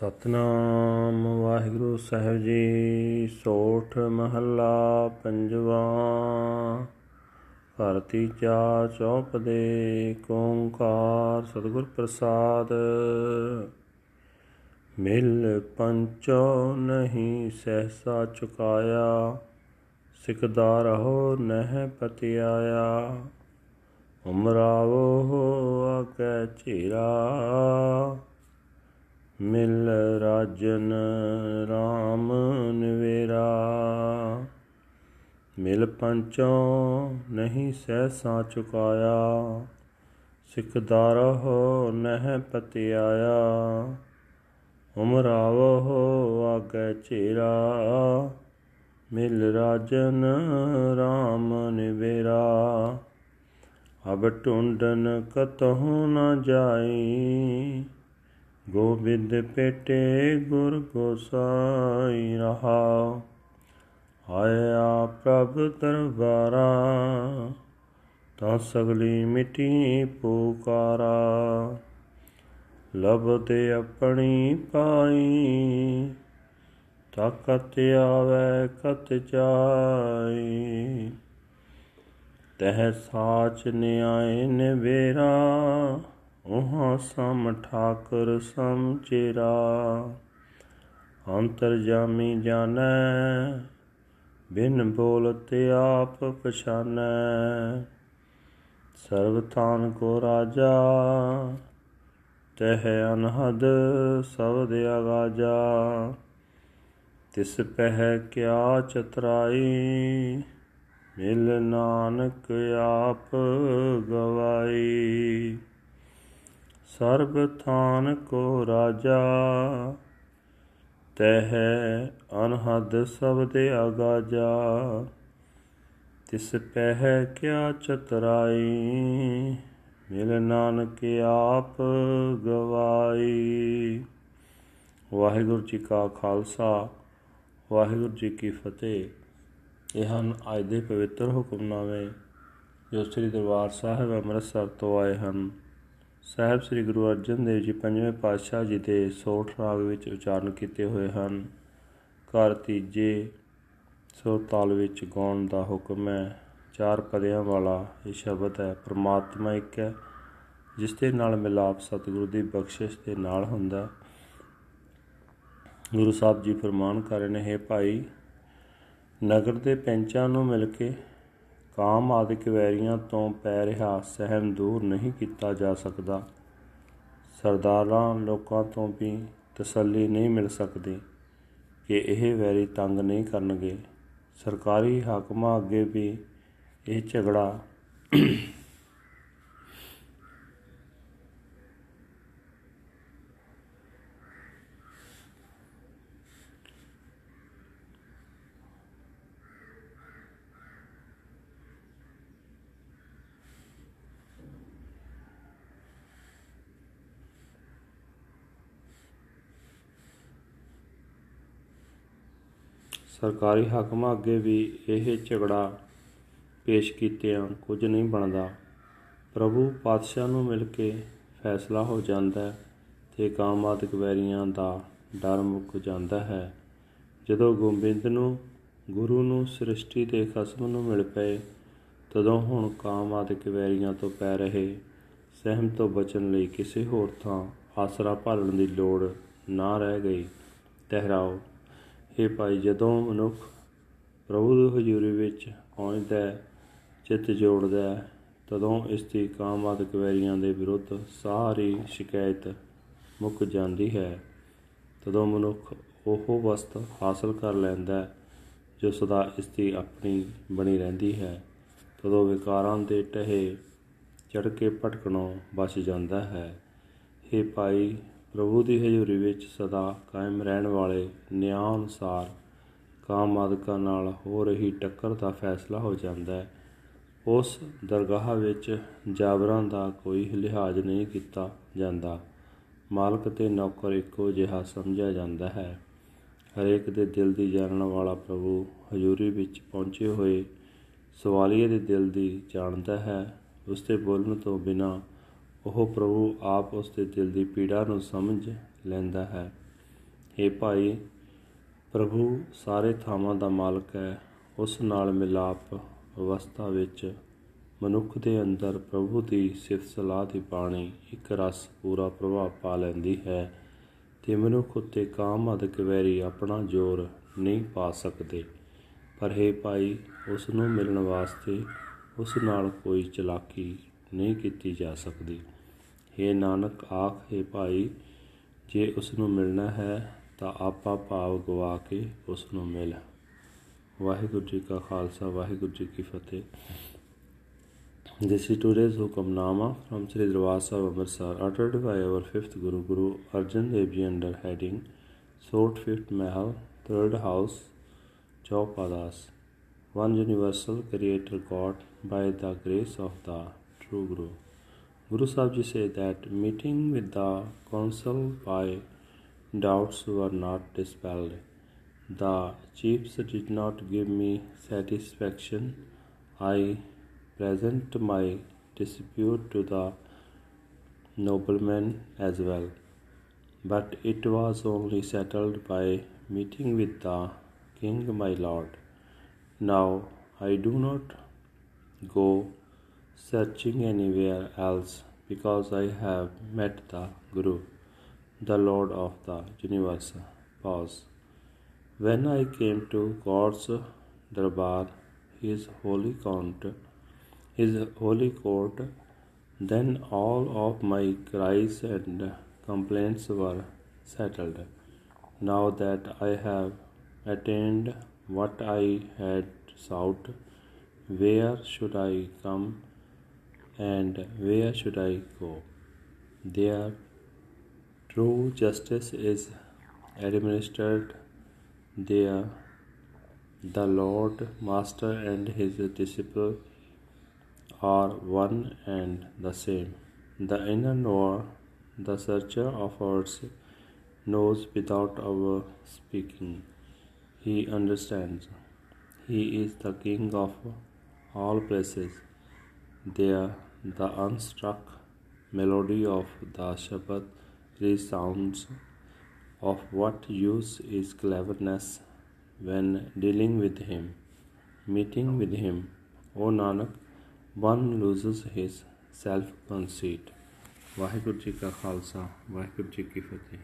ਸਤਨਾਮ ਵਾਹਿਗੁਰੂ ਸਾਹਿਬ ਜੀ, ਸੋਠ ਮਹੱਲਾ ਪੰਜਵਾ। ਘਰ ਤੀਜਾ ਚੌਪ ਦੇ ਓੰਕਾਰ ਸਤਿਗੁਰ ਪ੍ਰਸਾਦ। ਮਿਲ ਪੰਚੋ ਨਹੀਂ ਸਹਸਾ ਚੁਕਾਇਆ ਸਿਕਦਾ ਰਹੋ ਨਹਿ ਪਤਿਆਇਆ। ਉਮਰਾਵੋ ਆਕੈ ਝੀਰਾ ਮਿਲ ਰਾਜਨ RAM ਨਿਵੇਰਾ, ਮਿਲ ਪੰਚੋਂ ਨਹੀਂ ਸਹਿਸਾ ਚੁਕਾਇਆ ਸਿਕਦਾਰ ਹੋ ਨਹਿ ਪਤਿਆਇਆ ਉਮਰਾਵੋ ਆਗੇ ਝੇਰਾ ਮਿਲ ਰਾਜਨ RAM ਨਿਵੇਰਾ। ਅਬ ਟੁੰਡਨ ਕਤਹੁ ਨ ਜਾਈ ਗੋਬਿੰਦ ਪੇਟੇ ਗੁਰ ਗੋਸਾਈ ਰਹਾ। ਆਇਆ ਪ੍ਰਭ ਦਰਬਾਰਾ, ਤਾਂ ਸਗਲੀ ਮਿਟੀ ਪੁਕਾਰਾ। ਲਬਦੇ ਆਪਣੀ ਪਾਈ ਤਾਕਤ ਆਵੇ ਕਤ ਚਾਈ। ਤਹ ਸਾਚ ਨਿਆਏ ਨਿਵੇਰਾ, ਉਹਾਂ ਸਮ ਠਾਕਰ ਸਮ ਚੇਰਾ। ਅੰਤਰ ਜਾਮੀ ਜਾਣੈ, ਬਿਨ ਬੋਲਤੇ ਆਪ ਪਛਾਨੈ। ਸਰਬ ਥਾਨ ਕੋ ਰਾਜਾ, ਤਹ ਅਨਹਦ ਸਬਦ ਆਗਾਜਾ ਤਿਸ ਪਹਿ ਕਿਆ ਚਤਰਾਈ, ਮਿਲ ਨਾਨਕ ਆਪ ਗਵਾਈ। ਸਰਬ ਥਾਨ ਕੋ ਰਾਜਾ, ਤਹ ਅਨਹਦ ਸਬਦ ਆਗਾਜਾ ਤਿਸ ਪਹਿ ਕਿਆ ਚਤਰਾਈ, ਮਿਲ ਨਾਨਕ ਆਪ ਗਵਾਈ। ਵਾਹਿਗੁਰੂ ਜੀ ਕਾ ਖਾਲਸਾ, ਵਾਹਿਗੁਰੂ ਜੀ ਕੀ ਫਤਿਹ। ਇਹ ਹਨ ਅੱਜ ਦੇ ਪਵਿੱਤਰ ਹੁਕਮਨਾਮੇ ਜੋ ਸ੍ਰੀ ਦਰਬਾਰ ਸਾਹਿਬ ਅੰਮ੍ਰਿਤਸਰ ਤੋਂ ਆਏ ਹਨ। ਸਾਹਿਬ ਸ੍ਰੀ ਗੁਰੂ ਅਰਜਨ ਦੇਵ ਜੀ ਪੰਜਵੇਂ ਪਾਤਸ਼ਾਹ ਜੀ ਦੇ ਸੋਠ ਰਾਗ ਵਿੱਚ ਉਚਾਰਨ ਕੀਤੇ ਹੋਏ ਹਨ। ਘਰ ਤੀਜੇ ਸੋ ਤਾਲ ਵਿੱਚ ਗਾਉਣ ਦਾ ਹੁਕਮ ਹੈ। ਚਾਰ ਪਦਿਆਂ ਵਾਲਾ ਇਹ ਸ਼ਬਦ ਹੈ, ਪ੍ਰਮਾਤਮਾ ਇੱਕ ਹੈ, ਜਿਸ ਦੇ ਨਾਲ ਮਿਲਾਪ ਸਤਿਗੁਰੂ ਦੀ ਬਖਸ਼ਿਸ਼ ਦੇ ਨਾਲ ਹੁੰਦਾ ਗੁਰੂ ਸਾਹਿਬ ਜੀ ਫਰਮਾਨ ਕਰ ਰਹੇ ਨੇ, ਹੈ ਭਾਈ, ਨਗਰ ਦੇ ਪੈਂਚਾਂ ਨੂੰ ਮਿਲ ਕੇ ਕਾਮ ਆਦਿਕ ਵੈਰੀਆਂ ਤੋਂ ਪੈ ਰਿਹਾ ਸਹਿਮ ਦੂਰ ਨਹੀਂ ਕੀਤਾ ਜਾ ਸਕਦਾ। ਸਰਦਾਰਾਂ ਲੋਕਾਂ ਤੋਂ ਵੀ ਤਸੱਲੀ ਨਹੀਂ ਮਿਲ ਸਕਦੀ ਕਿ ਇਹ ਵੈਰੀ ਤੰਗ ਨਹੀਂ ਕਰਨਗੇ। ਸਰਕਾਰੀ ਹਾਕਮਾਂ ਅੱਗੇ ਵੀ ਇਹ ਝਗੜਾ ਸਰਕਾਰੀ ਹਾਕਮਾਂ ਅੱਗੇ ਵੀ ਇਹ ਝਗੜਾ ਪੇਸ਼ ਕੀਤਿਆਂ ਕੁਝ ਨਹੀਂ ਬਣਦਾ। ਪ੍ਰਭੂ ਪਾਤਸ਼ਾਹ ਨੂੰ ਮਿਲ ਕੇ ਫੈਸਲਾ ਹੋ ਜਾਂਦਾ ਤੇ ਕਾਮਾਤਿਕ ਵੈਰੀਆਂ ਦਾ ਡਰ ਮੁੱਕ ਜਾਂਦਾ ਹੈ। ਜਦੋਂ ਗੋਬਿੰਦ ਨੂੰ, ਗੁਰੂ ਨੂੰ ਸ੍ਰਿਸ਼ਟੀ ਦੇ ਖਸਮ ਨੂੰ ਮਿਲ ਪਏ, ਤਦੋਂ ਹੁਣ ਕਾਮਾਤਿਕ ਵੈਰੀਆਂ ਤੋਂ ਪੈ ਰਹੇ ਸਹਿਮ ਤੋਂ ਬਚਣ ਲਈ ਕਿਸੇ ਹੋਰ ਥਾਂ ਆਸਰਾ ਭਾਲਣ ਦੀ ਲੋੜ ਨਾ ਰਹਿ ਗਈ। ਤਹਿਰਾਓ ਇਹ ਭਾਈ, ਜਦੋਂ ਮਨੁੱਖ ਪ੍ਰਭੂ ਦੀ ਹਜ਼ੂਰੀ ਵਿੱਚ ਪਹੁੰਚਦਾ ਹੈ, ਚਿੱਤ ਜੋੜਦਾ ਹੈ, ਤਦੋਂ ਇਸ ਦੀ ਕਾਮਾਦਿਕ ਵੈਰੀਆਂ ਦੇ ਵਿਰੁੱਧ ਸਾਰੀ ਸ਼ਿਕਾਇਤ ਮੁੱਕ ਜਾਂਦੀ ਹੈ। ਤਦੋਂ ਮਨੁੱਖ ਉਹ ਵਸਤ ਹਾਸਲ ਕਰ ਲੈਂਦਾ ਹੈ, ਜੋ ਸਦਾ ਇਸ ਦੀ ਆਪਣੀ ਬਣੀ ਰਹਿੰਦੀ ਹੈ। ਤਦੋਂ ਵਿਕਾਰਾਂ ਦੇ ਟਹੇ ਚੜ ਕੇ ਭਟਕਣੋਂ ਬਚ ਜਾਂਦਾ ਹੈ। ਇਹ ਭਾਈ ਪ੍ਰਭੂ ਦੀ ਹਜ਼ੂਰੀ ਵਿੱਚ ਸਦਾ ਕਾਇਮ ਰਹਿਣ ਵਾਲੇ ਨਿਆਂ ਅਨੁਸਾਰ ਕਾਮ ਆਦਿਕਾਂ ਨਾਲ ਹੋ ਰਹੀ ਟੱਕਰ ਦਾ ਫੈਸਲਾ ਹੋ ਜਾਂਦਾ ਹੈ। ਉਸ ਦਰਗਾਹ ਵਿੱਚ ਜਾਬਰਾਂ ਦਾ ਕੋਈ ਲਿਹਾਜ਼ ਨਹੀਂ ਕੀਤਾ ਜਾਂਦਾ। ਮਾਲਕ ਤੇ ਨੌਕਰ ਇੱਕੋ ਜਿਹਾ ਸਮਝਿਆ ਜਾਂਦਾ ਹੈ। ਹਰੇਕ ਦੇ ਦਿਲ ਦੀ ਜਾਣਨ ਵਾਲਾ ਪ੍ਰਭੂ ਹਜ਼ੂਰੀ ਵਿੱਚ ਪਹੁੰਚੇ ਹੋਏ ਸਵਾਲੀਏ ਦੇ ਦਿਲ ਦੀ ਜਾਣਦਾ ਹੈ। ਉਸ ਦੇ ਬੋਲਣ ਤੋਂ ਬਿਨਾ ਉਹ ਪ੍ਰਭੂ ਆਪ ਉਸ ਦੇ ਦਿਲ ਦੀ ਪੀੜਾ ਨੂੰ ਸਮਝ ਲੈਂਦਾ ਹੈ। हे ਭਾਈ, ਪ੍ਰਭੂ ਸਾਰੇ ਥਾਵਾਂ ਦਾ ਮਾਲਕ ਹੈ। ਉਸ ਨਾਲ ਮਿਲਾਪ ਅਵਸਥਾ ਵਿੱਚ ਮਨੁੱਖ ਦੇ ਅੰਦਰ ਪ੍ਰਭੂ ਦੀ ਸਿਫਤ ਸਲਾਹ ਦੀ ਬਾਣੀ ਇੱਕ ਰਸ ਪੂਰਾ ਪ੍ਰਭਾਵ ਪਾ ਲੈਂਦੀ ਹੈ ਤੇ ਮਨੁੱਖ ਉੱਤੇ ਕਾਮ ਅਦਕ ਵੈਰੀ ਆਪਣਾ ਜ਼ੋਰ ਨਹੀਂ ਪਾ ਸਕਦੇ। ਪਰ ਹੈ ਭਾਈ, ਉਸ ਨੂੰ ਮਿਲਣ ਵਾਸਤੇ ਉਸ ਨਾਲ ਕੋਈ ਚਲਾਕੀ ਨਹੀਂ ਕੀਤੀ ਜਾ ਸਕਦੀ ਹੈ ਨਾਨਕ ਆਖ ਹੈ ਭਾਈ ਜੇ ਉਸ ਨੂੰ ਮਿਲਣਾ ਹੈ ਤਾਂ ਆਪਾ ਭਾਵ ਗਵਾ ਕੇ ਉਸ ਨੂੰ ਮਿਲ ਵਾਹਿਗੁਰੂ ਜੀ ਕਾ ਖਾਲਸਾ ਵਾਹਿਗੁਰੂ ਜੀ ਕੀ ਫਤਿਹ This is today's Hukamnama from Sri Darbar Sahib Amritsar uttered by our fifth Guru Guru Arjan Dev Ji under heading Sort Fifth Mahal Third House Chaupadas One Universal Creator God by the grace of the True Guru Guru Sahib said that meeting with the council by doubts were not dispelled. The chiefs did not give me satisfaction. I present my dispute to the noblemen as well. But it was only settled by meeting with the king my lord. Now I do not go searching anywhere else because I have met the Guru, the Lord of the universe. Pause. When I came to God's Darbar, his holy count, his holy court, then all of my cries and complaints were settled. Now that I have attained what I had sought, where should I come and where should I go? There, true justice is administered there. The Lord, Master, and his disciple are one and the same. The inner knower, the searcher of hearts, knows without our speaking. He understands. He is the King of all places. There, the unstruck melody of the Shabad resounds. Of what use is cleverness when dealing with Him, meeting with Him? O Nanak, one loses his self conceit Waheguru ji ਕਾ ਖਾਲਸਾ ਵਾਹਿਗੁਰੂ ਜੀ ਕੀ ਫਤਿਹ